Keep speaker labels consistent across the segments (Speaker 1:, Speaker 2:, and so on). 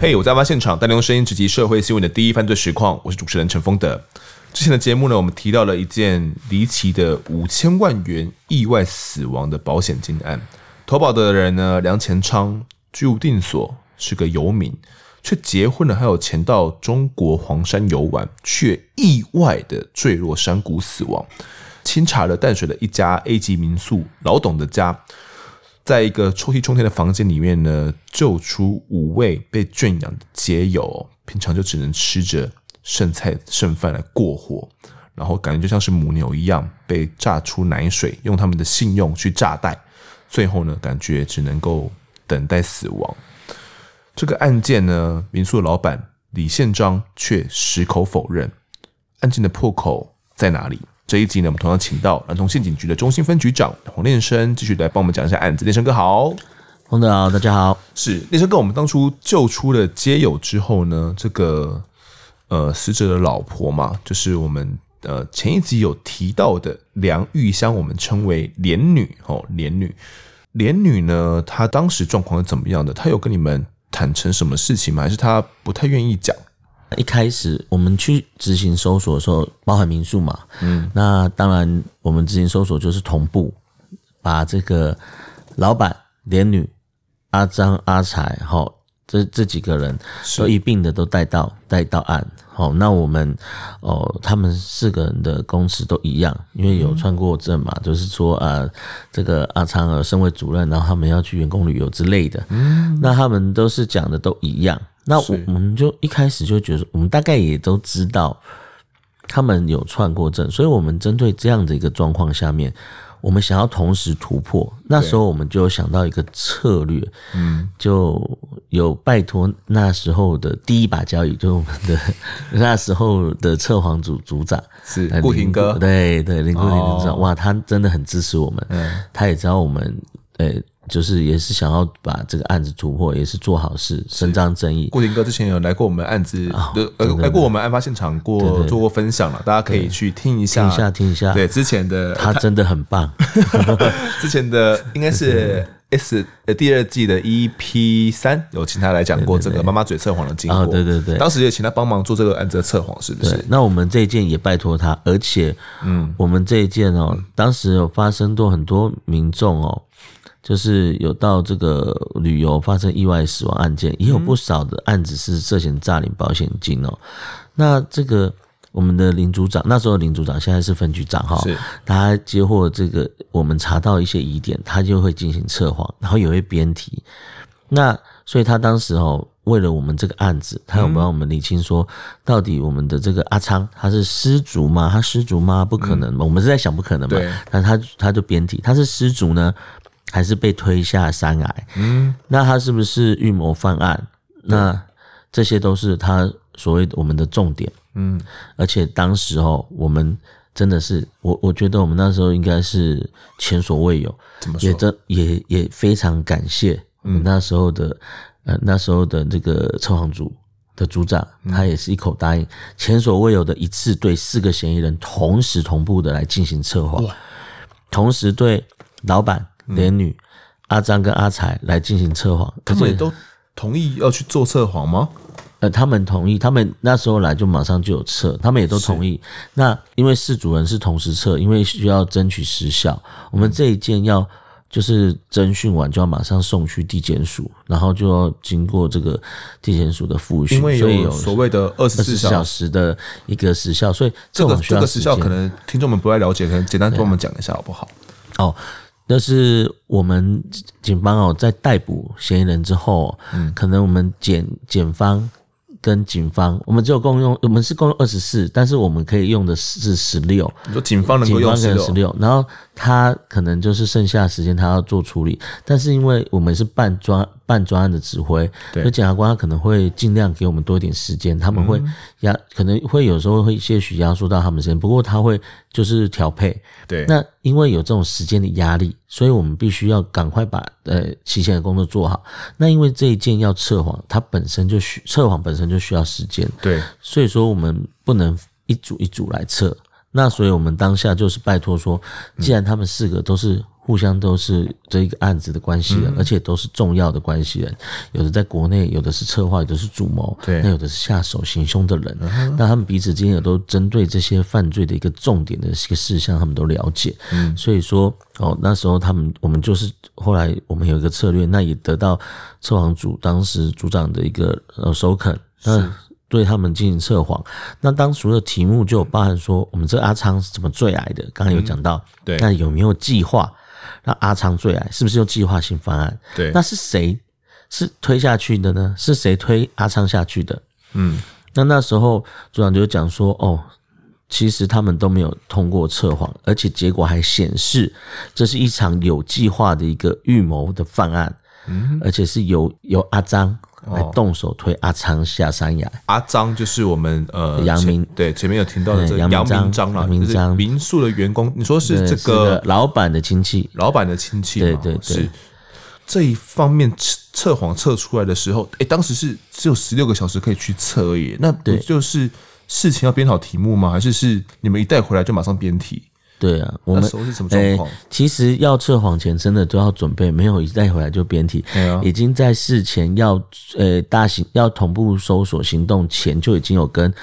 Speaker 1: 嘿我在案发现场，带您用声音直击社会新闻的第一犯罪实况。我是主持人陈峰德。之前的节目呢，我们提到了一件离奇的五千万元意外死亡的保险金案。投保的人呢，梁前昌居无定所，是个游民，却结婚了，还有钱到中国黄山游玩，却意外的坠落山谷死亡。清查了淡水的一家 A 级民宿老董的家。在一个臭气冲天的房间里面呢，救出五位被圈养的街友，平常就只能吃着剩菜剩饭来过活，然后感觉就像是母牛一样被榨出奶水，用他们的信用去榨带，最后呢，感觉只能够等待死亡。这个案件呢，民宿老板李宪章却矢口否认，案件的破口在哪里？这一集呢，我们同样请到南投县警局的中心分局长黄念生，继续来帮我们讲一下案子。念生哥好，
Speaker 2: 黄德好，大家好。
Speaker 1: 是念生哥，我们当初救出了街友之后呢，这个呃死者的老婆嘛，就是我们呃前一集有提到的梁玉香，我们称为连女哦，连女，连女呢，她当时状况是怎么样的？她有跟你们坦诚什么事情吗？还是她不太愿意讲？
Speaker 2: 一开始我们去执行搜索的时候，包含民宿嘛，嗯，那当然我们执行搜索就是同步把这个老板、连女、阿张、阿财，齁，这这几个人都一并的都带到带到案，好，那我们哦，他们四个人的供词都一样，因为有穿过证嘛，就是说啊，这个阿昌呃身为主任，然后他们要去员工旅游之类的，嗯，那他们都是讲的都一样。那我我们就一开始就觉得，我们大概也都知道他们有串过证，所以我们针对这样的一个状况下面，我们想要同时突破。那时候我们就想到一个策略，嗯，就有拜托那时候的第一把交椅，就是我们的 那时候的测谎组组长
Speaker 1: 是顾廷哥，
Speaker 2: 对对林顾廷组长，哇，他真的很支持我们，嗯，他也知道我们，诶。就是也是想要把这个案子突破，也是做好事，伸张正义。
Speaker 1: 顾廷哥之前有来过我们案子，呃，来过我们案发现场过，对对对做过分享了，大家可以去听一下，
Speaker 2: 听一下，听一下。
Speaker 1: 对，之前的
Speaker 2: 他真的很棒。
Speaker 1: 之前的应该是 S 呃第二季的 EP 三，有请他来讲过这个妈妈嘴测谎的经过。
Speaker 2: 对对对，
Speaker 1: 当时也请他帮忙做这个案子的测谎，是不是？
Speaker 2: 那我们这一件也拜托他，而且，嗯，我们这一件哦，当时有发生过很多民众哦。就是有到这个旅游发生意外死亡案件，也有不少的案子是涉嫌诈领保险金哦。那这个我们的林组长，那时候林组长现在是分局长哈，是他接获这个我们查到一些疑点，他就会进行测谎，然后也会编题。那所以他当时哦，为了我们这个案子，他有帮我们理清说，到底我们的这个阿昌他是失足吗？他失足吗？不可能嘛，我们是在想不可能嘛。但他他就编题，他是失足呢？还是被推下山崖？嗯，那他是不是预谋犯案？那这些都是他所谓我们的重点。嗯，而且当时哦，我们真的是我，我觉得我们那时候应该是前所未有。怎么说？也真也也非常感谢我们那时候的呃那时候的这个测谎组的组长，他也是一口答应，前所未有的一次对四个嫌疑人同时同步的来进行策划，同时对老板。连女、阿张跟阿才来进行测谎，
Speaker 1: 他们也都同意要去做测谎吗？
Speaker 2: 呃，他们同意，他们那时候来就马上就有测，他们也都同意。那因为四组人是同时测，因为需要争取时效，我们这一件要就是侦讯完就要马上送去地检署，然后就要经过这个地检署的复讯，
Speaker 1: 所以有所谓的二十四
Speaker 2: 小时的一个时效，所以
Speaker 1: 这个这个时效可能听众们不太了解，可能简单跟我们讲一下好不好？
Speaker 2: 哦。就是我们警方哦，在逮捕嫌疑人之后，嗯，可能我们检检方跟警方，我们只有共用，我们是共用二十四，但是我们可以用的是十六。
Speaker 1: 你说警方能够用十六，
Speaker 2: 然后他可能就是剩下的时间他要做处理，但是因为我们是办专。办专案的指挥，所以检察官他可能会尽量给我们多一点时间，他们会压，可能会有时候会些许压缩到他们时间，不过他会就是调配。
Speaker 1: 对，
Speaker 2: 那因为有这种时间的压力，所以我们必须要赶快把呃期限的工作做好。那因为这一件要测谎，它本身就需测谎本身就需要时间，
Speaker 1: 对，
Speaker 2: 所以说我们不能一组一组来测。那所以我们当下就是拜托说，既然他们四个都是互相都是这一个案子的关系人，嗯、而且都是重要的关系人。有的在国内，有的是策划，有的是主谋，
Speaker 1: 对，
Speaker 2: 那有的是下手行凶的人。那他们彼此之间也都针对这些犯罪的一个重点的一个事项，他们都了解。
Speaker 1: 嗯，
Speaker 2: 所以说哦，那时候他们我们就是后来我们有一个策略，那也得到测谎组当时组长的一个呃首肯。那对他们进行测谎，那当时的题目就有包含说，我们这个阿昌是怎么坠崖的？刚刚有讲到，
Speaker 1: 嗯、对，
Speaker 2: 那有没有计划那阿昌坠崖？是不是用计划性方案？
Speaker 1: 对，
Speaker 2: 那是谁是推下去的呢？是谁推阿昌下去的？
Speaker 1: 嗯，
Speaker 2: 那那时候组长就讲说，哦，其实他们都没有通过测谎，而且结果还显示这是一场有计划的一个预谋的犯案，嗯，而且是由由阿张。来动手推阿昌下山崖。
Speaker 1: 阿张就是我们呃
Speaker 2: 杨明，
Speaker 1: 对，前面有听到的这个杨明章了，就是民宿的员工。你说是这个
Speaker 2: 老板的亲戚，
Speaker 1: 老板的亲戚，
Speaker 2: 对对
Speaker 1: 对，这一方面测测谎测出来的时候，哎，当时是只有十六个小时可以去测而已。那不就是事情要编好题目吗？还是是你们一带回来就马上编题？
Speaker 2: 对啊，我们诶、欸，其实要测谎前真的都要准备，没有一带回来就编题。
Speaker 1: 啊、
Speaker 2: 已经在事前要呃、欸、大型要同步搜索行动前就已经有跟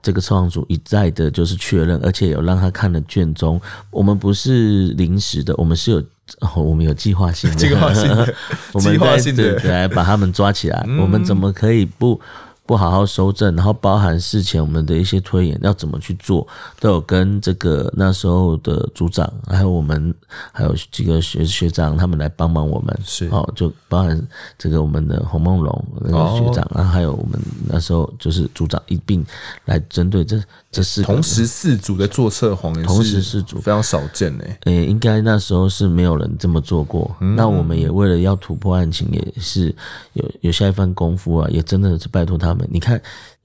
Speaker 2: 这个测谎组一再的就是确认，而且有让他看了卷宗。我们不是临时的，我们是有、哦、我们有计划性的，
Speaker 1: 计划性的，
Speaker 2: 我们计划性的来把他们抓起来。嗯、我们怎么可以不？不好好收证，然后包含事前我们的一些推演要怎么去做，都有跟这个那时候的组长，还有我们还有几个学学长他们来帮忙我们，
Speaker 1: 是。
Speaker 2: 哦，就包含这个我们的洪梦龙那个学长，哦、然后还有我们那时候就是组长一并来针对这这四
Speaker 1: 同时四组的做测谎，
Speaker 2: 同时四组。
Speaker 1: 非常少见呢。
Speaker 2: 诶，应该那时候是没有人这么做过。嗯、那我们也为了要突破案情，也是有有下一番功夫啊，也真的是拜托他们。你看，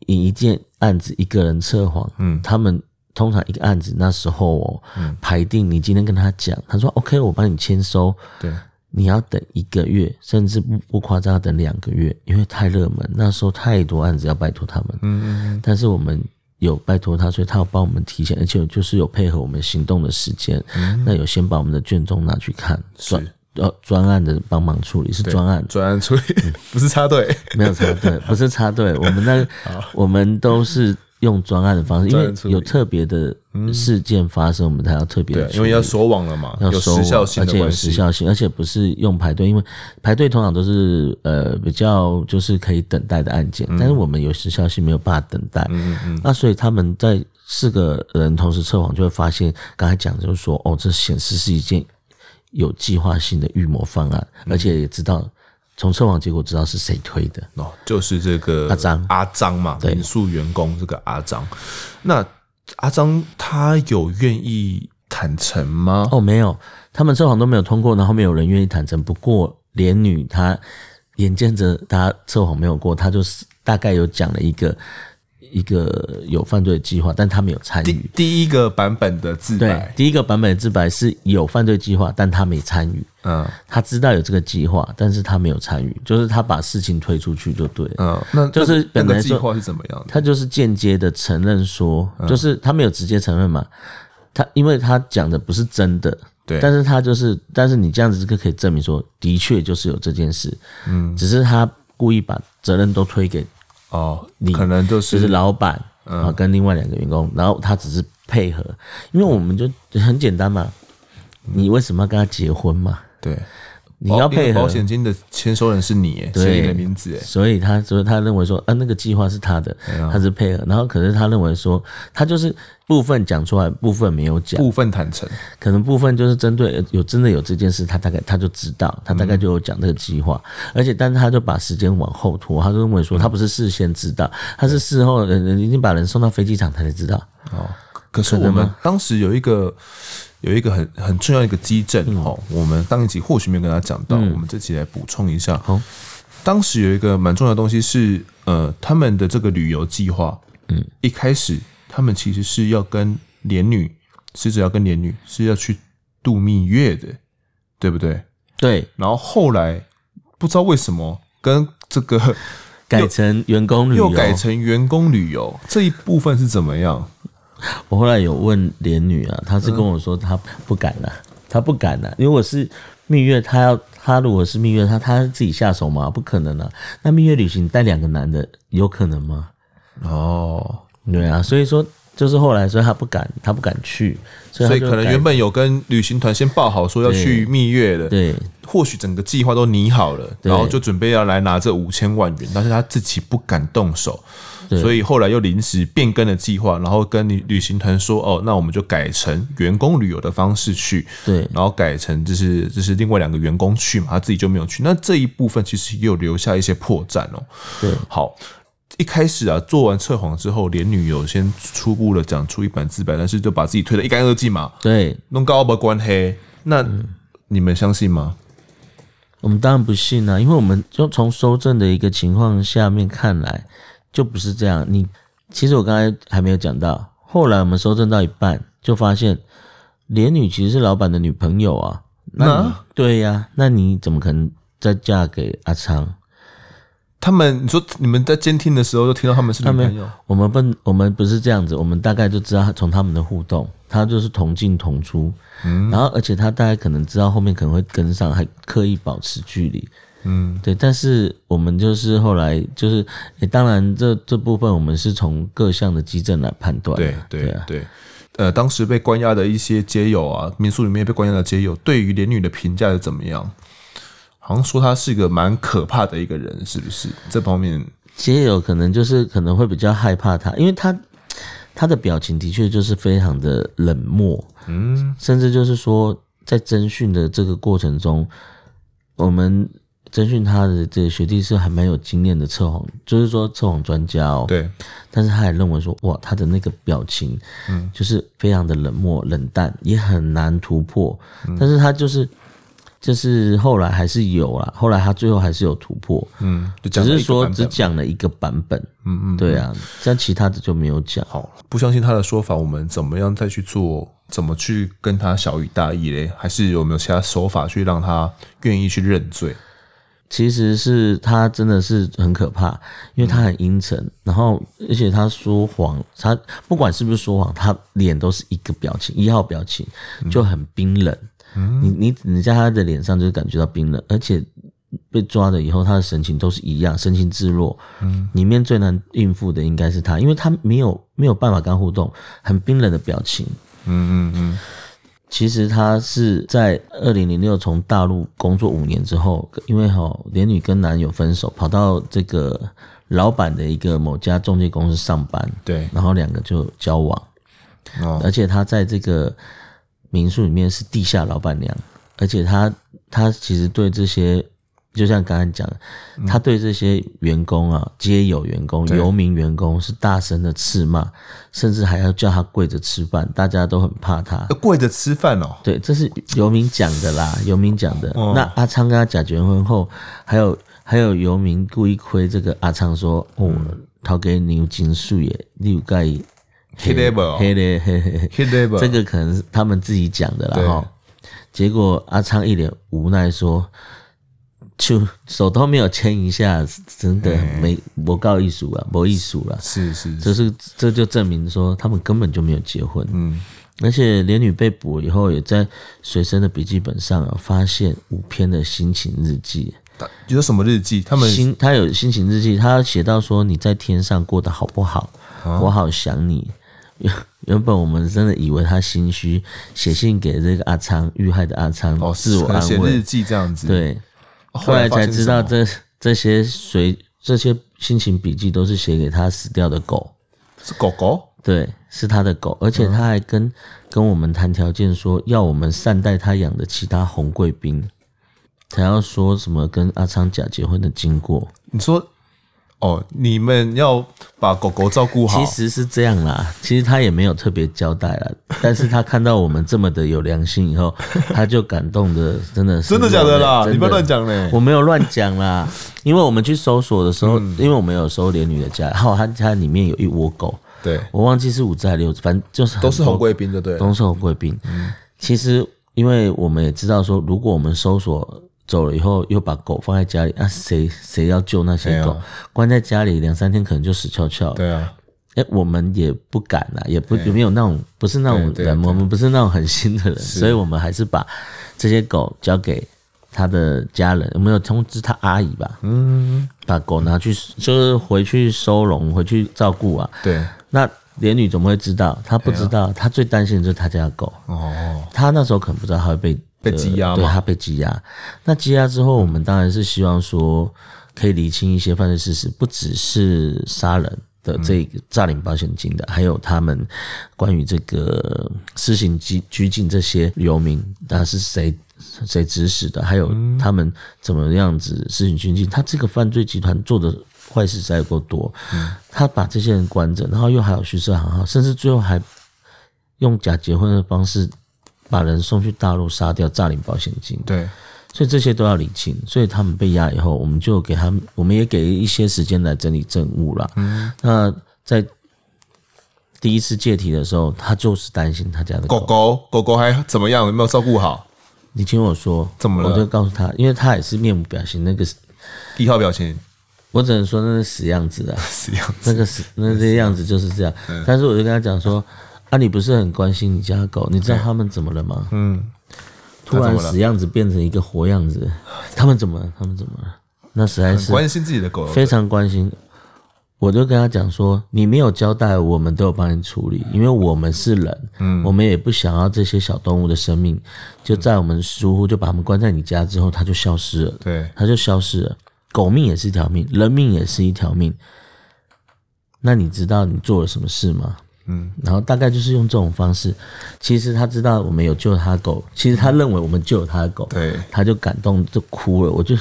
Speaker 2: 你一件案子一个人测谎，嗯，他们通常一个案子那时候哦，嗯，排定你今天跟他讲，他说 OK，我帮你签收，
Speaker 1: 对，
Speaker 2: 你要等一个月，甚至不不夸张要等两个月，因为太热门，那时候太多案子要拜托他们，
Speaker 1: 嗯嗯嗯，
Speaker 2: 但是我们有拜托他，所以他要帮我们提前，而且就是有配合我们行动的时间，嗯，那有先把我们的卷宗拿去看，
Speaker 1: 是。
Speaker 2: 呃，专案的帮忙处理是专案，
Speaker 1: 专案处理 不是插队，
Speaker 2: 没有插队，不是插队。我们那我们都是用专案的方式，因为有特别的事件发生，我们才要特别。
Speaker 1: 对，因为要锁网了嘛，
Speaker 2: 要收
Speaker 1: 时效性，
Speaker 2: 而且有时效性，而且不是用排队，因为排队通常都是呃比较就是可以等待的案件，嗯、但是我们有时效性，没有办法等待。
Speaker 1: 嗯嗯嗯。
Speaker 2: 那所以他们在四个人同时测谎，就会发现刚才讲就是说，哦，这显示是一件。有计划性的预谋方案，而且也知道从测谎结果知道是谁推的
Speaker 1: 哦，就是这个
Speaker 2: 阿张
Speaker 1: 阿张嘛，
Speaker 2: 对
Speaker 1: 民宿员工这个阿张。那阿张他有愿意坦诚吗？
Speaker 2: 哦，没有，他们测谎都没有通过，然后没有人愿意坦诚。不过连女她眼见着她测谎没有过，她就是大概有讲了一个。一个有犯罪计划，但他没有参与。
Speaker 1: 第一个版本的自白，
Speaker 2: 第一个版本的自白是有犯罪计划，但他没参与。
Speaker 1: 嗯，
Speaker 2: 他知道有这个计划，但是他没有参与，就是他把事情推出去就对了。
Speaker 1: 嗯，那
Speaker 2: 就是
Speaker 1: 那个计划是怎么样的？
Speaker 2: 他就是间接的承认说，就是他没有直接承认嘛。他因为他讲的不是真的，
Speaker 1: 对，
Speaker 2: 但是他就是，但是你这样子就可以证明说，的确就是有这件事。
Speaker 1: 嗯，
Speaker 2: 只是他故意把责任都推给。
Speaker 1: 哦，
Speaker 2: 你
Speaker 1: 可能就是
Speaker 2: 就是老板啊，跟另外两个员工，然后他只是配合，因为我们就很简单嘛，你为什么要跟他结婚嘛？
Speaker 1: 对，
Speaker 2: 你要配合
Speaker 1: 保险金的签收人是你，写你的名字，
Speaker 2: 所以他所以他认为说，啊，那个计划是他的，他是配合，然后可是他认为说，他就是。部分讲出来，部分没有讲，
Speaker 1: 部分坦诚，
Speaker 2: 可能部分就是针对有真的有这件事，他大概他就知道，他大概就有讲这个计划，嗯、而且但是他就把时间往后拖，他就认为说他不是事先知道，嗯、他是事后人人已经把人送到飞机场他才知道。
Speaker 1: 哦，可是我们当时有一个有一个很很重要的一个基证哦，嗯、我们上一集或许没有跟大家讲到，嗯、我们这期来补充一下。
Speaker 2: 好，
Speaker 1: 当时有一个蛮重要的东西是，呃，他们的这个旅游计划，
Speaker 2: 嗯，
Speaker 1: 一开始。他们其实是要跟连女，死者要跟连女是要去度蜜月的，对不对？
Speaker 2: 对。然
Speaker 1: 后后来不知道为什么跟这个
Speaker 2: 改成员工旅游，
Speaker 1: 又改成员工旅游，这一部分是怎么样？
Speaker 2: 我后来有问连女啊，她是跟我说她不敢了。她不敢了、啊。如果是蜜月，她要她如果是蜜月，她她自己下手吗？不可能啊。那蜜月旅行带两个男的，有可能吗？
Speaker 1: 哦，
Speaker 2: 对啊，所以说。就是后来，所以他不敢，她不敢去，所以，
Speaker 1: 所以可能原本有跟旅行团先报好说要去蜜月的，
Speaker 2: 对，
Speaker 1: 或许整个计划都拟好了，然后就准备要来拿这五千万元，但是她自己不敢动手，所以后来又临时变更了计划，然后跟旅旅行团说，哦，那我们就改成员工旅游的方式去，
Speaker 2: 对，
Speaker 1: 然后改成就是就是另外两个员工去嘛，他自己就没有去，那这一部分其实也有留下一些破绽哦，
Speaker 2: 对，
Speaker 1: 好。一开始啊，做完测谎之后，连女友先初步的讲出一版自白，但是就把自己推得一干二净嘛。
Speaker 2: 对，
Speaker 1: 弄高不关黑，那你们相信吗？
Speaker 2: 我们当然不信啊，因为我们就从收证的一个情况下面看来，就不是这样。你其实我刚才还没有讲到，后来我们收证到一半，就发现连女其实是老板的女朋友啊。那对呀、啊，那你怎么可能再嫁给阿昌？
Speaker 1: 他们，你说你们在监听的时候就听到他们是女朋友？
Speaker 2: 我们不，我们不是这样子，我们大概就知道从他们的互动，他就是同进同出，嗯，然后而且他大概可能知道后面可能会跟上，还刻意保持距离，嗯，对。但是我们就是后来就是，欸、当然这这部分我们是从各项的基证来判断，
Speaker 1: 对对对，对。呃，当时被关押的一些街友啊，民宿里面被关押的街友，对于连女的评价是怎么样？好像说她是一个蛮可怕的一个人，是不是？这方面
Speaker 2: 街友可能就是可能会比较害怕她，因为她她的表情的确就是非常的冷漠，嗯，甚至就是说在侦讯的这个过程中，我们侦讯他的这个学弟是还蛮有经验的测谎，就是说测谎专家哦，
Speaker 1: 对，
Speaker 2: 但是他也认为说哇，他的那个表情，嗯，就是非常的冷漠冷淡，也很难突破，但是他就是。就是后来还是有啦，后来他最后还是有突破，嗯，只是说只讲了一个版本，嗯嗯，对啊，像其他的就没有讲。
Speaker 1: 好，不相信他的说法，我们怎么样再去做？怎么去跟他小雨大意嘞？还是有没有其他手法去让他愿意去认罪？
Speaker 2: 其实是他真的是很可怕，因为他很阴沉，然后而且他说谎，他不管是不是说谎，他脸都是一个表情，一号表情就很冰冷。你你你在他的脸上就是感觉到冰冷，而且被抓了以后，他的神情都是一样，神情自若。嗯，里面最难应付的应该是他，因为他没有没有办法跟他互动，很冰冷的表情。嗯嗯嗯。其实他是在二零零六从大陆工作五年之后，因为哈连女跟男友分手，跑到这个老板的一个某家中介公司上班。对，然后两个就交往。哦，而且他在这个。民宿里面是地下老板娘，而且他他其实对这些，就像刚刚讲的，他对这些员工啊，皆有员工、游民员工是大声的斥骂，甚至还要叫他跪着吃饭，大家都很怕他。
Speaker 1: 跪着吃饭哦？
Speaker 2: 对，这是游民讲的啦，游民讲的。哦、那阿昌跟他假结婚后，还有还有游民故意亏这个阿昌说：“哦，掏给你有金属耶，你有盖。”
Speaker 1: 黑？
Speaker 2: 黑的黑 黑黑的不？这个可能是他们自己讲的啦哈。结果阿昌一脸无奈说：“就手都没有牵一下，真的没不告艺术啊，没艺术了。”
Speaker 1: 是是，
Speaker 2: 这是这就证明说他们根本就没有结婚。嗯，而且连女被捕以后，也在随身的笔记本上啊发现五篇的心情日记。
Speaker 1: 有什么日记？他们
Speaker 2: 心他有心情日记，他写到说：“你在天上过得好不好？我好想你。”原原本我们真的以为他心虚，写信给这个阿昌遇害的阿昌，哦，自我安慰，写
Speaker 1: 日记这样子。
Speaker 2: 对，后来才知道这这些随这些心情笔记都是写给他死掉的狗，
Speaker 1: 是狗狗，
Speaker 2: 对，是他的狗，而且他还跟跟我们谈条件，说要我们善待他养的其他红贵宾，才要说什么跟阿昌假结婚的经过。
Speaker 1: 你说。哦，你们要把狗狗照顾好。
Speaker 2: 其实是这样啦，其实他也没有特别交代啦，但是他看到我们这么的有良心以后，他就感动的，真的是
Speaker 1: 真的假的啦？你不要乱讲嘞！
Speaker 2: 我没有乱讲啦，因为我们去搜索的时候，嗯、因为我们有搜连女的家，然后他家里面有一窝狗，
Speaker 1: 对，
Speaker 2: 我忘记是五只还是六只，反正就是
Speaker 1: 都是红贵宾的，对，
Speaker 2: 都是红贵宾。嗯，其实因为我们也知道说，如果我们搜索。走了以后，又把狗放在家里，啊，谁谁要救那些狗？关在家里两三天，可能就死翘翘。
Speaker 1: 对啊，
Speaker 2: 哎，我们也不敢啊，也不有没有那种不是那种人，我们不是那种狠心的人，所以我们还是把这些狗交给他的家人，有没有通知他阿姨吧？嗯，把狗拿去就是回去收容，回去照顾啊。
Speaker 1: 对，
Speaker 2: 那连女怎么会知道？她不知道，她最担心的就是她家的狗。哦，她那时候可能不知道她会被
Speaker 1: 被羁押，
Speaker 2: 对他被羁押。那羁押之后，我们当然是希望说可以厘清一些犯罪事实，不只是杀人。的这个诈领保险金的，还有他们关于这个施行拘拘禁这些游民，那是谁谁指使的？还有他们怎么样子施行拘禁？他这个犯罪集团做的坏事实在够多，他把这些人关着，然后又还有徐世航，甚至最后还用假结婚的方式把人送去大陆杀掉，诈领保险金。
Speaker 1: 对。
Speaker 2: 所以这些都要理清，所以他们被押以后，我们就给他们，我们也给一些时间来整理证物了。嗯，那在第一次借题的时候，他就是担心他家的狗
Speaker 1: 狗狗狗还怎么样，有没有照顾好？
Speaker 2: 你听我说，
Speaker 1: 怎么了？
Speaker 2: 我就告诉他，因为他也是面无表情，那个
Speaker 1: 一号表情，
Speaker 2: 我只能说那是死样子啊，
Speaker 1: 死样子，
Speaker 2: 那个死那这样子就是这样。但是我就跟他讲说，啊，你不是很关心你家狗？你知道他们怎么了吗？嗯。突然死样子变成一个活样子，他们怎么了？他们怎么了？那实在是
Speaker 1: 关心自己的狗，
Speaker 2: 非常关心。我就跟他讲说：“你没有交代，我们都有帮你处理，因为我们是人，嗯，我们也不想要这些小动物的生命就在我们疏忽就把它们关在你家之后，它就消失了。
Speaker 1: 对，
Speaker 2: 它就消失了。狗命也是一条命，人命也是一条命。那你知道你做了什么事吗？”嗯，然后大概就是用这种方式，其实他知道我们有救他的狗，其实他认为我们救了他的狗，对，他就感动就哭了。我就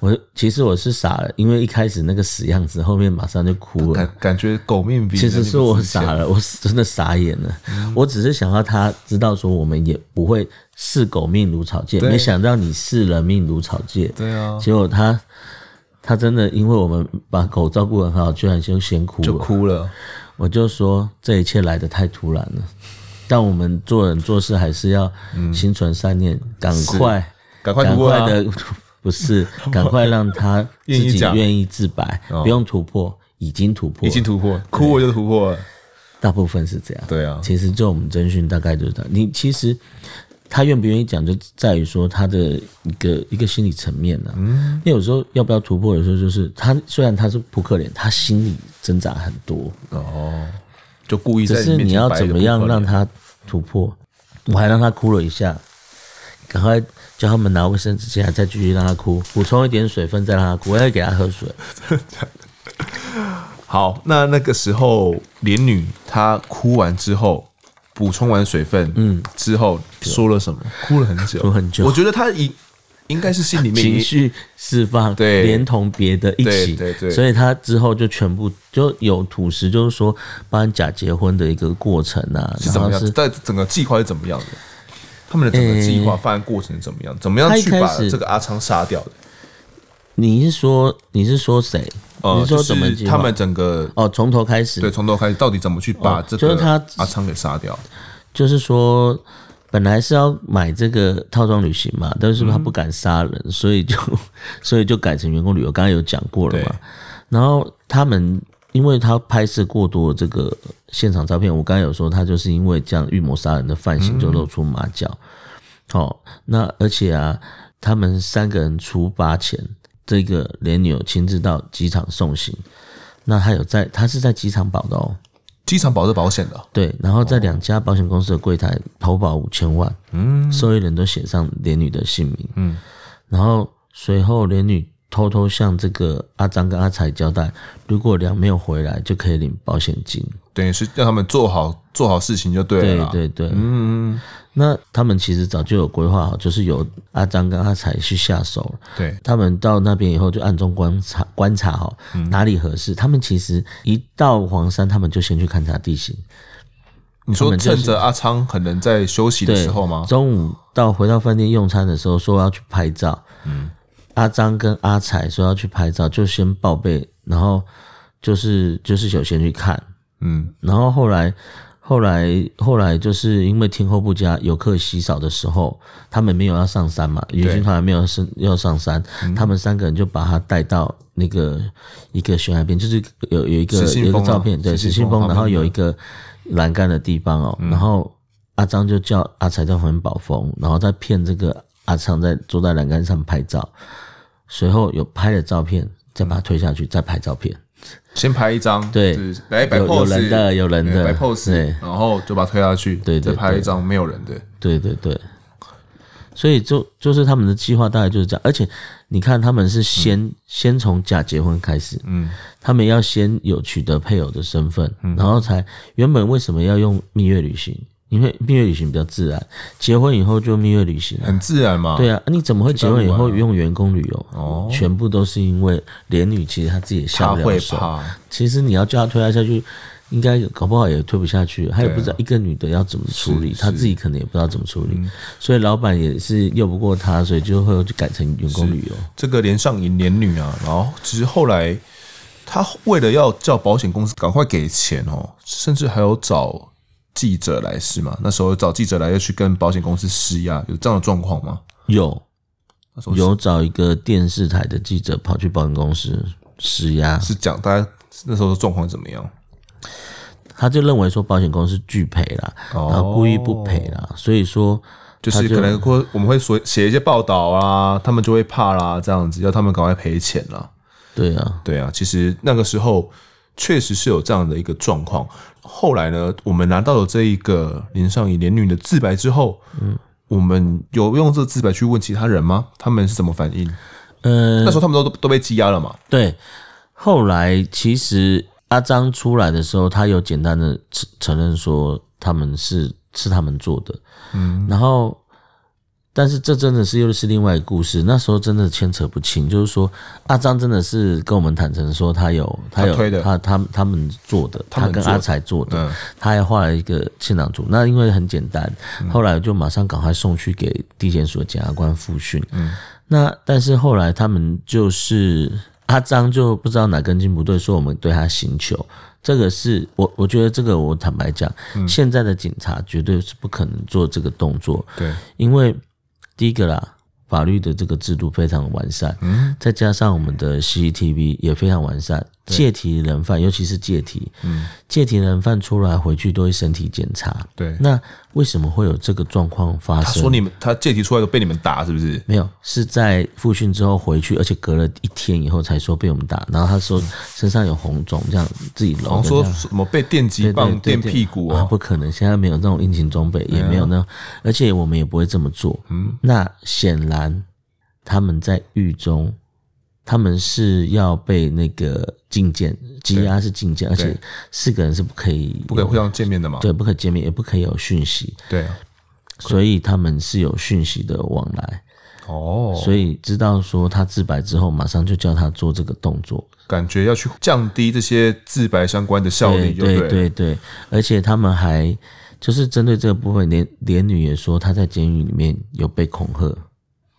Speaker 2: 我其实我是傻了，因为一开始那个死样子，后面马上就哭了，
Speaker 1: 感感觉狗命比
Speaker 2: 其实是我傻了，我真的傻眼了。嗯、我只是想要他知道说我们也不会视狗命如草芥，没想到你视人命如草芥，对啊，结果他他真的因为我们把狗照顾很好，居然就先哭了，
Speaker 1: 就哭了。
Speaker 2: 我就说这一切来得太突然了，但我们做人做事还是要心存善念，赶、嗯、快，赶快、啊，赶快的，不是，赶快让他自己愿意自白，不用突破，已经突破，
Speaker 1: 已经突破，哭我就突破了，
Speaker 2: 大部分是这样，
Speaker 1: 对啊，
Speaker 2: 其实就我们征讯大概就是这样，你其实。他愿不愿意讲，就在于说他的一个一个心理层面呢、啊。嗯，因为有时候要不要突破，有时候就是他虽然他是扑克脸，他心里挣扎很多。哦，就故意在。只是你要怎么样让他突破？我还让他哭了一下，赶快叫他们拿卫生纸进来，再继续让他哭，补充一点水分再让他哭，我要给他喝水。
Speaker 1: 好，那那个时候连女她哭完之后。补充完水分，嗯，之后说了什么？哭了很久，
Speaker 2: 哭很久。
Speaker 1: 我觉得他应应该是心里面
Speaker 2: 情绪释放，对，连同别的一起，对对。所以他之后就全部就有吐实，就是说办假结婚的一个过程啊，
Speaker 1: 是怎么样？在整个计划是怎么样的？他们的整个计划犯案过程怎么样？怎么样去把这个阿昌杀掉的？
Speaker 2: 你是说你是说谁？你说怎么？
Speaker 1: 他们整个
Speaker 2: 哦，从头开始，
Speaker 1: 对，从头开始，到底怎么去把这个阿昌给杀掉？
Speaker 2: 就是说，本来是要买这个套装旅行嘛，但是他不敢杀人，所以就 所以就改成员工旅游。刚刚有讲过了嘛。然后他们因为他拍摄过多这个现场照片，我刚刚有说他就是因为这样预谋杀人的犯行就露出马脚。好，那而且啊，他们三个人出发前。这个连女友亲自到机场送行，那他有在，他是在机场保的哦，
Speaker 1: 机场保是保险的，
Speaker 2: 对，然后在两家保险公司的柜台投保五千万，嗯，受益人都写上连女的姓名，嗯，然后随后连女偷偷向这个阿张跟阿才交代，如果梁没有回来，就可以领保险金，
Speaker 1: 等于是让他们做好做好事情就对了，
Speaker 2: 对对对，嗯。那他们其实早就有规划好，就是由阿张跟阿才去下手。
Speaker 1: 对，
Speaker 2: 他们到那边以后就暗中观察观察好哪里合适。他们其实一到黄山，他们就先去勘察地形。
Speaker 1: 你说趁着阿昌可能在休息的时候吗？
Speaker 2: 中午到回到饭店用餐的时候，说要去拍照。嗯，阿张跟阿彩说要去拍照，就先报备，然后就是就是有先去看。嗯，然后后来。后来，后来就是因为天候不佳，游客稀少的时候，他们没有要上山嘛，旅行团还没有上要上山，他们三个人就把他带到那个一个悬崖边，就是有有一个、啊、有一个照片，对，石信峰，然后有一个栏杆的地方哦，嗯、然后阿张就叫阿才在旁边保风，然后再骗这个阿昌在坐在栏杆上拍照，随后有拍了照片，再把它推下去，再拍照片。
Speaker 1: 先拍一张，
Speaker 2: 对，
Speaker 1: 来摆 pose，
Speaker 2: 有人的，有人的，
Speaker 1: 摆 pose，对，然后就把它推下去，
Speaker 2: 对，
Speaker 1: 再拍一张没有人的，
Speaker 2: 对对对。所以就就是他们的计划大概就是这样，而且你看他们是先先从假结婚开始，嗯，他们要先有取得配偶的身份，然后才原本为什么要用蜜月旅行？因为蜜月旅行比较自然，结婚以后就蜜月旅行，
Speaker 1: 很自然嘛。
Speaker 2: 对啊，你怎么会结婚以后用员工旅游？哦，全部都是因为连女其实她自己也下不了手。其实你要叫她推她下去，应该搞不好也推不下去。她也不知道一个女的要怎么处理，她自己可能也不知道怎么处理。所以老板也是拗不过她，所以就会就改成员工旅游。
Speaker 1: 这个连上瘾连女啊，然后其实后来她为了要叫保险公司赶快给钱哦，甚至还有找。记者来是吗？那时候找记者来要去跟保险公司施压，有这样的状况吗？
Speaker 2: 有，有找一个电视台的记者跑去保险公司施压，
Speaker 1: 是讲大家那时候的状况怎么样？
Speaker 2: 他就认为说保险公司拒赔了，哦、然后故意不赔了，所以说就，
Speaker 1: 就是可能会我们会说写一些报道啊，他们就会怕啦，这样子要他们赶快赔钱了。
Speaker 2: 对啊，
Speaker 1: 对啊，其实那个时候确实是有这样的一个状况。后来呢，我们拿到了这一个林上瘾连女的自白之后，嗯，我们有用这个自白去问其他人吗？他们是怎么反应？嗯，那时候他们都都被羁押了嘛？
Speaker 2: 对。后来其实阿张出来的时候，他有简单的承承认说他们是是他们做的，嗯，然后。但是这真的是又是另外一个故事，那时候真的牵扯不清。就是说，阿张真的是跟我们坦诚说，他有他有他他他们做的，他跟阿才做的，他还画了一个现场图。那因为很简单，后来就马上赶快送去给地检署的检察官复讯。那但是后来他们就是阿张就不知道哪根筋不对，说我们对他刑求。这个是我我觉得这个我坦白讲，现在的警察绝对是不可能做这个动作。对，因为。第一个啦，法律的这个制度非常完善，嗯，再加上我们的 CCTV 也非常完善。借题人犯，尤其是借题，嗯，借题人犯出来回去都会身体检查。对，那为什么会有这个状况发生？
Speaker 1: 他说你们他借题出来都被你们打，是不是？
Speaker 2: 没有，是在复训之后回去，而且隔了一天以后才说被我们打。然后他说身上有红肿，这样自己揉。
Speaker 1: 说什么被电击棒电屁股啊？
Speaker 2: 不可能，现在没有那种硬性装备，也没有那，而且我们也不会这么做。嗯，那显然他们在狱中。他们是要被那个禁见，羁押是禁见，而且四个人是不可以
Speaker 1: 不可以互相见面的嘛？
Speaker 2: 对，不可以见面，也不可以有讯息。对，所以他们是有讯息的往来。哦，所以知道说他自白之后，马上就叫他做这个动作，
Speaker 1: 感觉要去降低这些自白相关的效率。对
Speaker 2: 对对对，而且他们还就是针对这个部分，连连女也说她在监狱里面有被恐吓。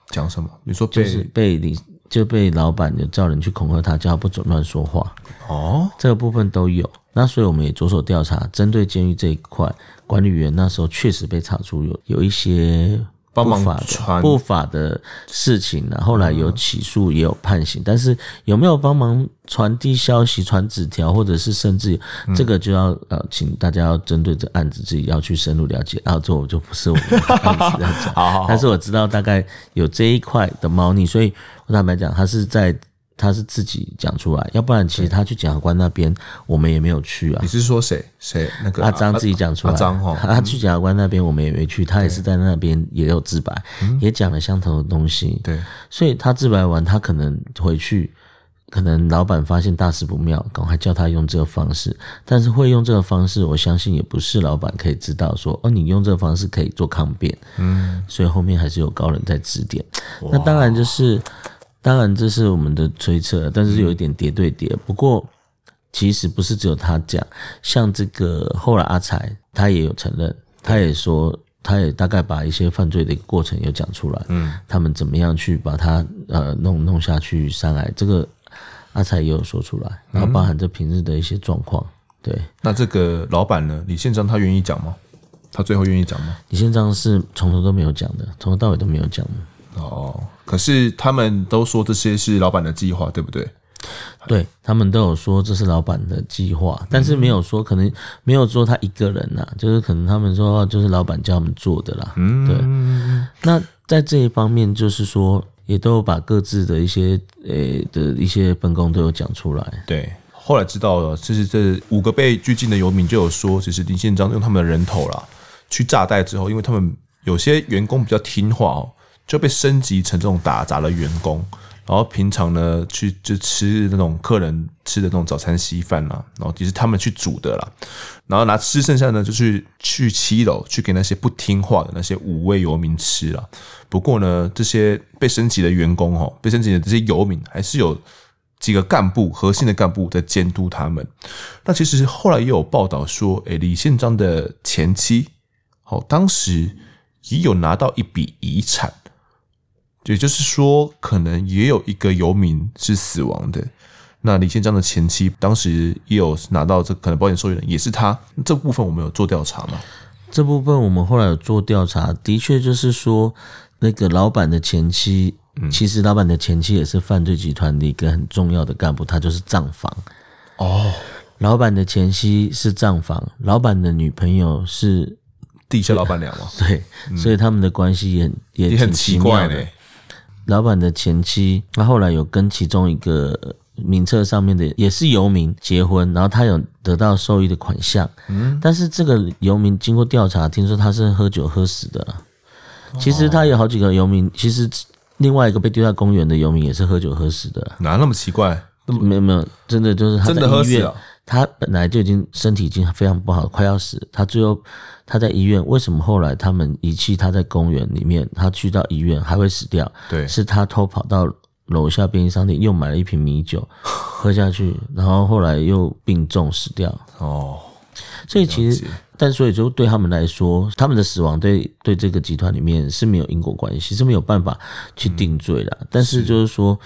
Speaker 1: 讲什么？你说
Speaker 2: 就是被你。就被老板就叫人去恐吓他，叫他不准乱说话。哦，这个部分都有。那所以我们也着手调查，针对监狱这一块，管理员那时候确实被查出有有一些。不法的不法的事情呢，后来有起诉也有判刑，但是有没有帮忙传递消息、传纸条，或者是甚至这个就要呃，请大家要针对这案子自己要去深入了解。然后这我就不是我们的案子在讲，好好，但是我知道大概有这一块的猫腻，所以我坦白讲，他是在。他是自己讲出来，要不然其实他去检察官那边，我们也没有去啊。
Speaker 1: 你是说谁？谁？那个阿
Speaker 2: 张自己讲出来。阿张哈，他去检察官那边，我们也没去。他也是在那边也有自白，也讲了相同的东西。对，所以他自白完，他可能回去，可能老板发现大事不妙，赶快叫他用这个方式。但是会用这个方式，我相信也不是老板可以知道说，哦，你用这个方式可以做抗辩。嗯，所以后面还是有高人在指点。那当然就是。当然，这是我们的推测，但是有一点叠对叠。不过，其实不是只有他讲，像这个后来阿才他也有承认，他也说，他也大概把一些犯罪的一个过程有讲出来。嗯，他们怎么样去把他呃弄弄下去上来，这个阿才也有说出来，然后包含这平日的一些状况。对，
Speaker 1: 那这个老板呢？李宪章他愿意讲吗？他最后愿意讲吗？
Speaker 2: 李宪章是从头都没有讲的，从头到尾都没有讲的。
Speaker 1: 哦。可是他们都说这些是老板的计划，对不对？
Speaker 2: 对他们都有说这是老板的计划，但是没有说可能没有说他一个人呐、啊，就是可能他们说就是老板叫他们做的啦。嗯，对。那在这一方面，就是说也都有把各自的一些呃、欸、的一些分工都有讲出来。
Speaker 1: 对，后来知道了，就是这五个被拘禁的游民就有说，其实林宪章用他们的人头啦去诈贷之后，因为他们有些员工比较听话哦，就被升级成这种打杂的员工。然后平常呢，去就吃那种客人吃的那种早餐稀饭啦，然后其实他们去煮的啦，然后拿吃剩下的呢，就去去七楼去给那些不听话的那些五位游民吃了。不过呢，这些被升级的员工哈，被升级的这些游民还是有几个干部，核心的干部在监督他们。那其实后来也有报道说，诶，李宪章的前妻，好，当时也有拿到一笔遗产。也就是说，可能也有一个游民是死亡的。那李宪章的前妻当时也有拿到这可能保险受益人也是他。这部分我们有做调查吗？
Speaker 2: 这部分我们后来有做调查，的确就是说，那个老板的前妻，嗯、其实老板的前妻也是犯罪集团的一个很重要的干部，他就是账房。哦，老板的前妻是账房，老板的女朋友是
Speaker 1: 地下老板娘嘛？
Speaker 2: 对，嗯、所以他们的关系也也，也很奇怪的。老板的前妻，他后来有跟其中一个名册上面的也是游民结婚，然后他有得到受益的款项。嗯，但是这个游民经过调查，听说他是喝酒喝死的。其实他有好几个游民，其实另外一个被丢在公园的游民也是喝酒喝死的。
Speaker 1: 哪那么奇怪？
Speaker 2: 没有没有，真的就是他在医院，真的喝死了。他本来就已经身体已经非常不好，快要死。他最后他在医院，为什么后来他们遗弃他在公园里面？他去到医院还会死掉？对，是他偷跑到楼下便利商店又买了一瓶米酒 喝下去，然后后来又病重死掉。哦，所以其实，但所以就对他们来说，他们的死亡对对这个集团里面是没有因果关系，是没有办法去定罪的。嗯，但是就是说。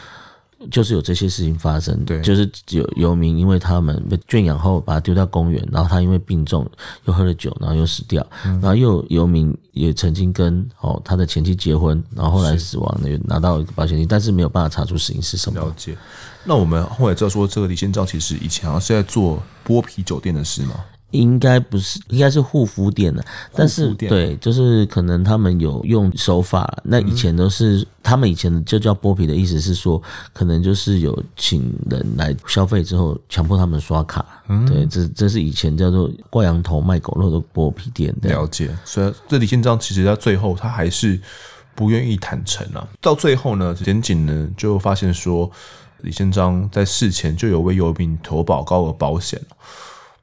Speaker 2: 就是有这些事情发生，对，就是有游民因为他们被圈养后把他丢到公园，然后他因为病重又喝了酒，然后又死掉，嗯、然后又有游民也曾经跟哦他的前妻结婚，然后后来死亡了，拿到一个保险金，但是没有办法查出死因是什么。
Speaker 1: 了解。那我们后来知道说，这个李先兆其实以前好像是在做剥皮酒店的事吗？
Speaker 2: 应该不是，应该是护肤店的，但是对，就是可能他们有用手法。那以前都是、嗯、他们以前就叫剥皮的意思是说，可能就是有请人来消费之后，强迫他们刷卡。嗯，对，这这是以前叫做挂羊头卖狗肉的剥皮店。
Speaker 1: 了解。所以这李宪章其实到最后他还是不愿意坦诚啊。到最后呢，检警呢就发现说，李宪章在事前就有为游民投保高额保险。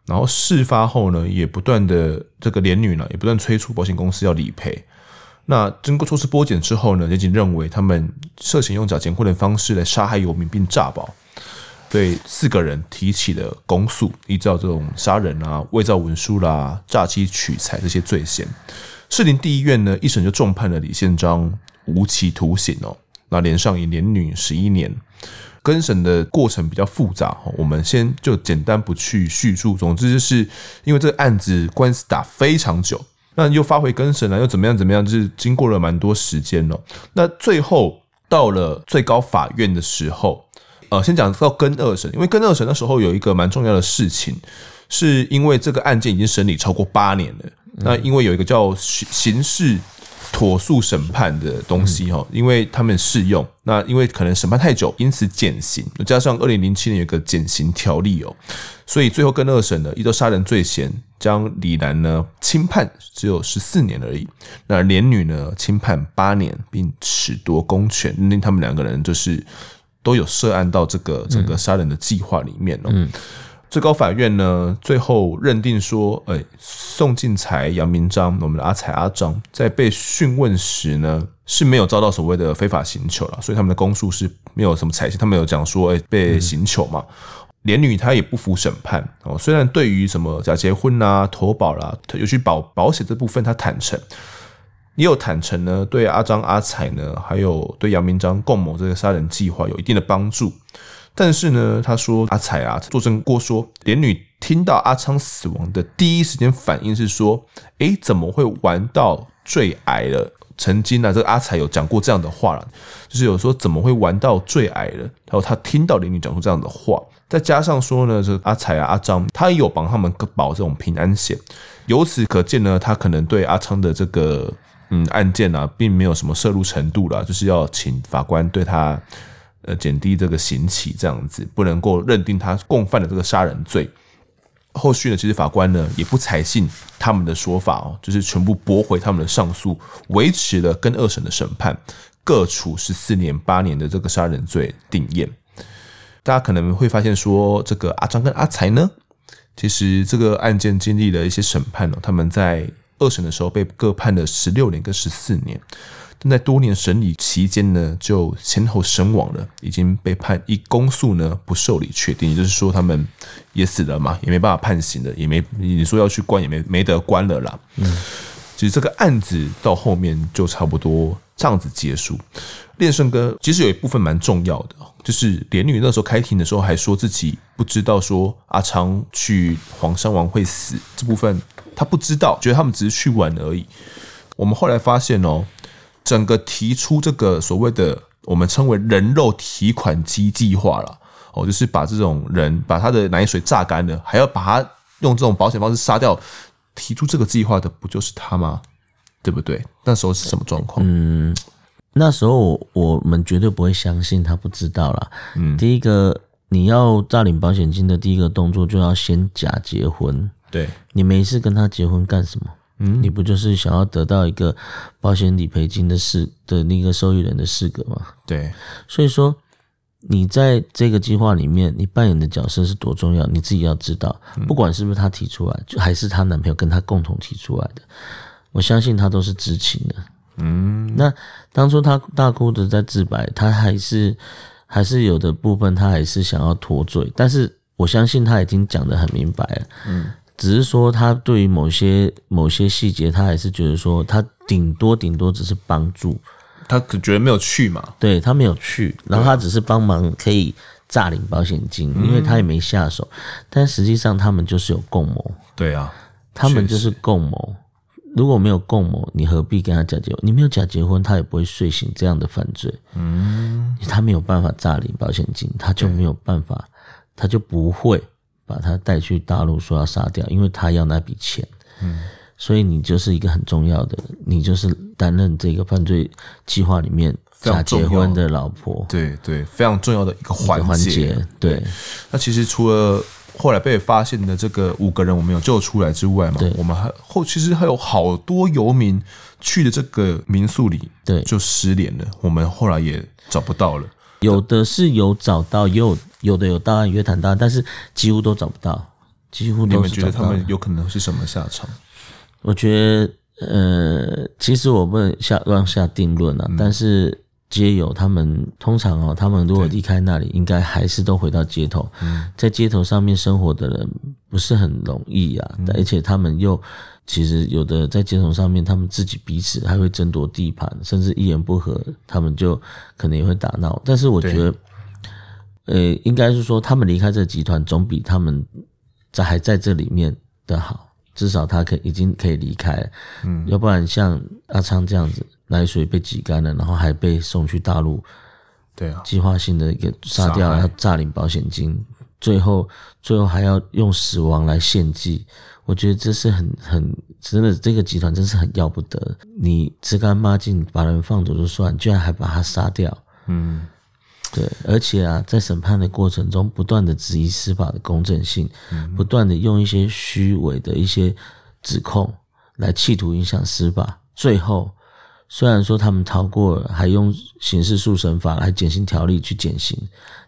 Speaker 1: 然后事发后呢，也不断的这个连女呢，也不断催促保险公司要理赔。那经过抽丝剥茧之后呢，检警认为他们涉嫌用假结婚的方式来杀害游民并诈保，对四个人提起了公诉，依照这种杀人啊、伪造文书啦、诈欺取财这些罪嫌。士林地院呢，一审就重判了李宪章无期徒刑哦，那连上一连女十一年。更审的过程比较复杂，我们先就简单不去叙述。总之就是因为这个案子官司打非常久，那又发回更审了，又怎么样怎么样，就是经过了蛮多时间了。那最后到了最高法院的时候，呃，先讲到更二审，因为更二审那时候有一个蛮重要的事情，是因为这个案件已经审理超过八年了，那因为有一个叫刑事。妥速审判的东西哈，因为他们适用，那因为可能审判太久，因此减刑，加上二零零七年有个减刑条例哦，所以最后跟二审呢，依照杀人罪嫌，将李兰呢轻判只有十四年而已，那连女呢轻判八年，并褫夺公权，因为他们两个人就是都有涉案到这个整个杀人的计划里面哦。嗯最高法院呢，最后认定说，哎、宋进财、杨明章，我们的阿财阿章，在被讯问时呢，是没有遭到所谓的非法刑求了，所以他们的供述是没有什么采信，他们有讲说，哎、被刑求嘛。连女她也不服审判哦，虽然对于什么假结婚啊、投保啦、啊，尤其保保险这部分，她坦诚，也有坦诚呢，对阿章、阿彩呢，还有对杨明章共谋这个杀人计划有一定的帮助。但是呢，他说阿彩啊作证过说，连女听到阿昌死亡的第一时间反应是说，诶，怎么会玩到坠崖了？曾经呢、啊，这个阿彩有讲过这样的话了，就是有说怎么会玩到最矮了？然后他听到邻居讲出这样的话，再加上说呢，这个阿彩啊、阿张，他也有帮他们保这种平安险，由此可见呢，他可能对阿昌的这个嗯案件啊，并没有什么涉入程度了，就是要请法官对他呃减低这个刑期，这样子不能够认定他共犯的这个杀人罪。后续呢，其实法官呢也不采信他们的说法哦，就是全部驳回他们的上诉，维持了跟二审的审判，各处十四年、八年的这个杀人罪定谳。大家可能会发现说，这个阿张跟阿财呢，其实这个案件经历了一些审判哦，他们在二审的时候被各判了十六年跟十四年。在多年审理期间呢，就先后身亡了，已经被判一公诉呢不受理确定，也就是说他们也死了嘛，也没办法判刑了，也没你说要去关也没没得关了啦。嗯，其实这个案子到后面就差不多这样子结束。练胜哥其实有一部分蛮重要的，就是连女那时候开庭的时候还说自己不知道说阿昌去黄山王会死这部分，他不知道，觉得他们只是去玩而已。我们后来发现哦。整个提出这个所谓的我们称为人肉提款机计划了哦，就是把这种人把他的奶水榨干了，还要把他用这种保险方式杀掉。提出这个计划的不就是他吗？对不对？那时候是什么状况？
Speaker 2: 嗯，那时候我我们绝对不会相信他不知道啦。嗯，第一个你要诈领保险金的第一个动作就要先假结婚。
Speaker 1: 对，
Speaker 2: 你没事跟他结婚干什么？嗯，你不就是想要得到一个保险理赔金的事的那个受益人的资格吗？
Speaker 1: 对，
Speaker 2: 所以说你在这个计划里面，你扮演的角色是多重要，你自己要知道。不管是不是她提出来，就还是她男朋友跟她共同提出来的，我相信她都是知情的。嗯，那当初她大哭的在自白，她还是还是有的部分，她还是想要脱罪，但是我相信她已经讲得很明白了。嗯。只是说，他对于某些某些细节，他还是觉得说，他顶多顶多只是帮助，
Speaker 1: 他可觉得没有去嘛？
Speaker 2: 对，他没有去，然后他只是帮忙可以诈领保险金，因为他也没下手。但实际上，他们就是有共谋。
Speaker 1: 对啊，
Speaker 2: 他们就是共谋。如果没有共谋，你何必跟他假结婚？你没有假结婚，他也不会睡醒这样的犯罪。嗯，他没有办法诈领保险金，他就没有办法，他就不会。把他带去大陆，说要杀掉，因为他要那笔钱。嗯，所以你就是一个很重要的，你就是担任这个犯罪计划里面假结婚的老婆。
Speaker 1: 对对，非常重要的一个环节。
Speaker 2: 对，
Speaker 1: 那其实除了后来被发现的这个五个人我们有救出来之外嘛，我们还后其实还有好多游民去的这个民宿里，对，就失联了。我们后来也找不到了。
Speaker 2: 有的是有找到，也有有的有档案约谈档案，但是几乎都找不到，几乎都是找不到。你们觉
Speaker 1: 得他们有可能是什么下场？
Speaker 2: 我觉得，呃，其实我不能下乱下定论啊，嗯、但是街友他们通常哦，他们如果离开那里，应该还是都回到街头，嗯、在街头上面生活的人不是很容易啊，嗯、而且他们又。其实有的在街头上面，他们自己彼此还会争夺地盘，甚至一言不合，他们就可能也会打闹。但是我觉得，呃，应该是说他们离开这个集团，总比他们在还在这里面的好。至少他可以已经可以离开，嗯，要不然像阿昌这样子，奶水被挤干了，然后还被送去大陆，
Speaker 1: 对啊，
Speaker 2: 计划性的一个杀掉，要诈领保险金，最后最后还要用死亡来献祭。我觉得这是很很真的，这个集团真是很要不得。你吃干抹净把人放走就算，居然还把他杀掉。嗯，对，而且啊，在审判的过程中，不断的质疑司法的公正性，不断的用一些虚伪的一些指控来企图影响司法。最后，虽然说他们逃过了，还用刑事诉审法来减刑条例去减刑，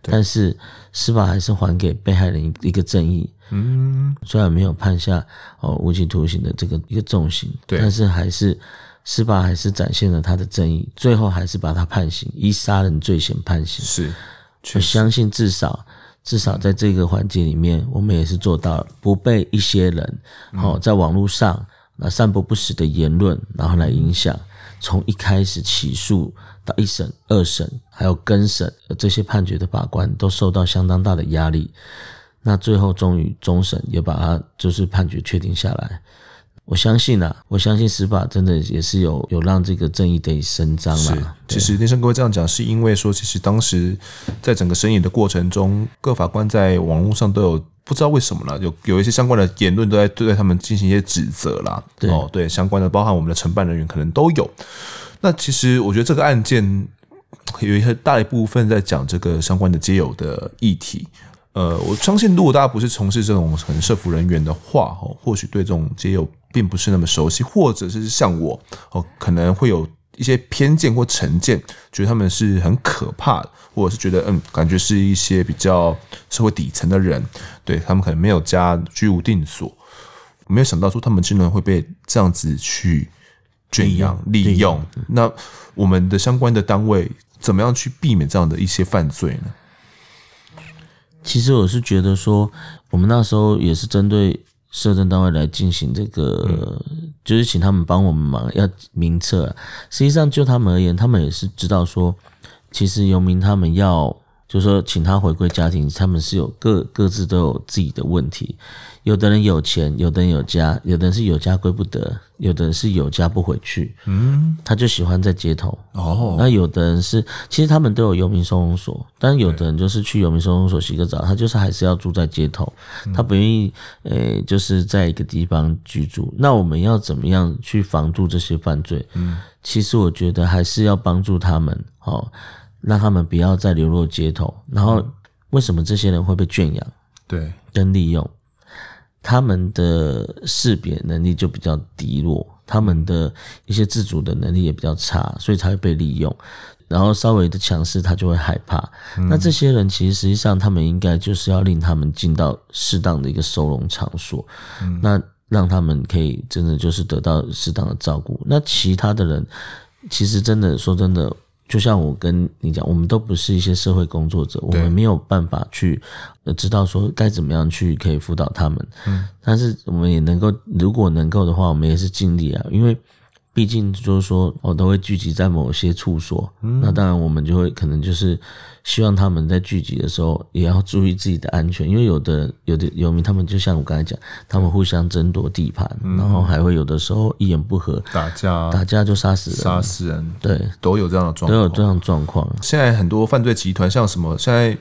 Speaker 2: 但是司法还是还给被害人一个正义。嗯，虽然没有判下哦无期徒刑的这个一个重刑，但是还是司法还是展现了他的正义，最后还是把他判刑，以杀人罪嫌判刑。
Speaker 1: 是，
Speaker 2: 我相信至少至少在这个环节里面，我们也是做到了不被一些人哦在网络上那散播不实的言论，然后来影响，从一开始起诉到一审、二审，还有更审这些判决的法官都受到相当大的压力。那最后终于终审也把他就是判决确定下来，我相信啊，我相信司法真的也是有有让这个正义得以伸张了。
Speaker 1: 其实连胜各位这样讲，是因为说，其实当时在整个审理的过程中，各法官在网络上都有不知道为什么了，有有一些相关的言论都在对待他们进行一些指责啦。对哦，对，相关的包含我们的承办人员可能都有。那其实我觉得这个案件有一些大一部分在讲这个相关的街友的议题。呃，我相信如果大家不是从事这种很社服人员的话，哦，或许对这种街友并不是那么熟悉，或者是像我，哦，可能会有一些偏见或成见，觉得他们是很可怕的，或者是觉得嗯，感觉是一些比较社会底层的人，对，他们可能没有家居无定所，没有想到说他们竟然会被这样子去圈养利用。那我们的相关的单位怎么样去避免这样的一些犯罪呢？
Speaker 2: 其实我是觉得说，我们那时候也是针对社政单位来进行这个，嗯、就是请他们帮我们忙，要名册、啊。实际上就他们而言，他们也是知道说，其实游民他们要。就是说，请他回归家庭，他们是有各各自都有自己的问题。有的人有钱，有的人有家，有的人是有家归不得，有的人是有家不回去。嗯，他就喜欢在街头。哦，那有的人是，其实他们都有游民收容所，但有的人就是去游民收容所洗个澡，他就是还是要住在街头，他不愿意，呃、欸，就是在一个地方居住。那我们要怎么样去防住这些犯罪？嗯，其实我觉得还是要帮助他们。哦。让他们不要再流落街头。然后，为什么这些人会被圈养？对，跟利用，他们的识别能力就比较低落，他们的一些自主的能力也比较差，所以才会被利用。然后稍微的强势，他就会害怕。嗯、那这些人其实实际上，他们应该就是要令他们进到适当的一个收容场所，嗯、那让他们可以真的就是得到适当的照顾。那其他的人，其实真的说真的。就像我跟你讲，我们都不是一些社会工作者，我们没有办法去呃知道说该怎么样去可以辅导他们。嗯，但是我们也能够，如果能够的话，我们也是尽力啊，因为。毕竟就是说，我都会聚集在某些处所，嗯、那当然我们就会可能就是希望他们在聚集的时候也要注意自己的安全，因为有的有的游民他们就像我刚才讲，他们互相争夺地盘，嗯、然后还会有的时候一言不合
Speaker 1: 打架，
Speaker 2: 打架就杀死人，
Speaker 1: 杀死人，
Speaker 2: 对，
Speaker 1: 都有这样的状况，
Speaker 2: 都有这样的状况。
Speaker 1: 现在很多犯罪集团，像什么现在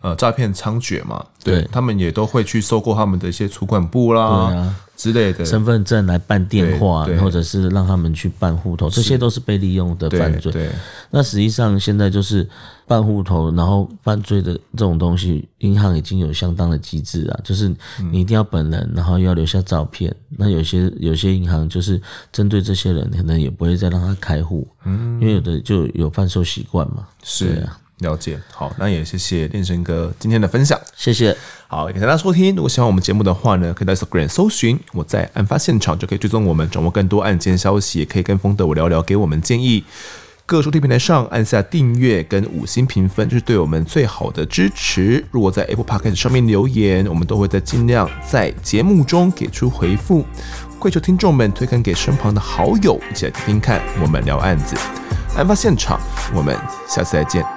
Speaker 1: 呃诈骗猖獗嘛，对，对他们也都会去收购他们的一些储管部啦。对啊之类的
Speaker 2: 身份证来办电话，或者是让他们去办户头，这些都是被利用的犯罪。对，那实际上现在就是办户头，然后犯罪的这种东西，银行已经有相当的机制啊，就是你一定要本人，然后要留下照片。那有些有些银行就是针对这些人，可能也不会再让他开户，嗯，因为有的就有贩售习惯嘛。
Speaker 1: 是啊。了解，好，那也谢谢练神哥今天的分享，
Speaker 2: 谢谢。
Speaker 1: 好，感谢大家收听。如果喜欢我们节目的话呢，可以在 Instagram 搜寻我在案发现场，就可以追踪我们，掌握更多案件消息，也可以跟风德我聊聊，给我们建议。各收听平台上按下订阅跟五星评分，就是对我们最好的支持。如果在 Apple Podcast 上面留言，我们都会在尽量在节目中给出回复。跪求听众们推荐给身旁的好友，一起来听听看我们聊案子。案发现场，我们下次再见。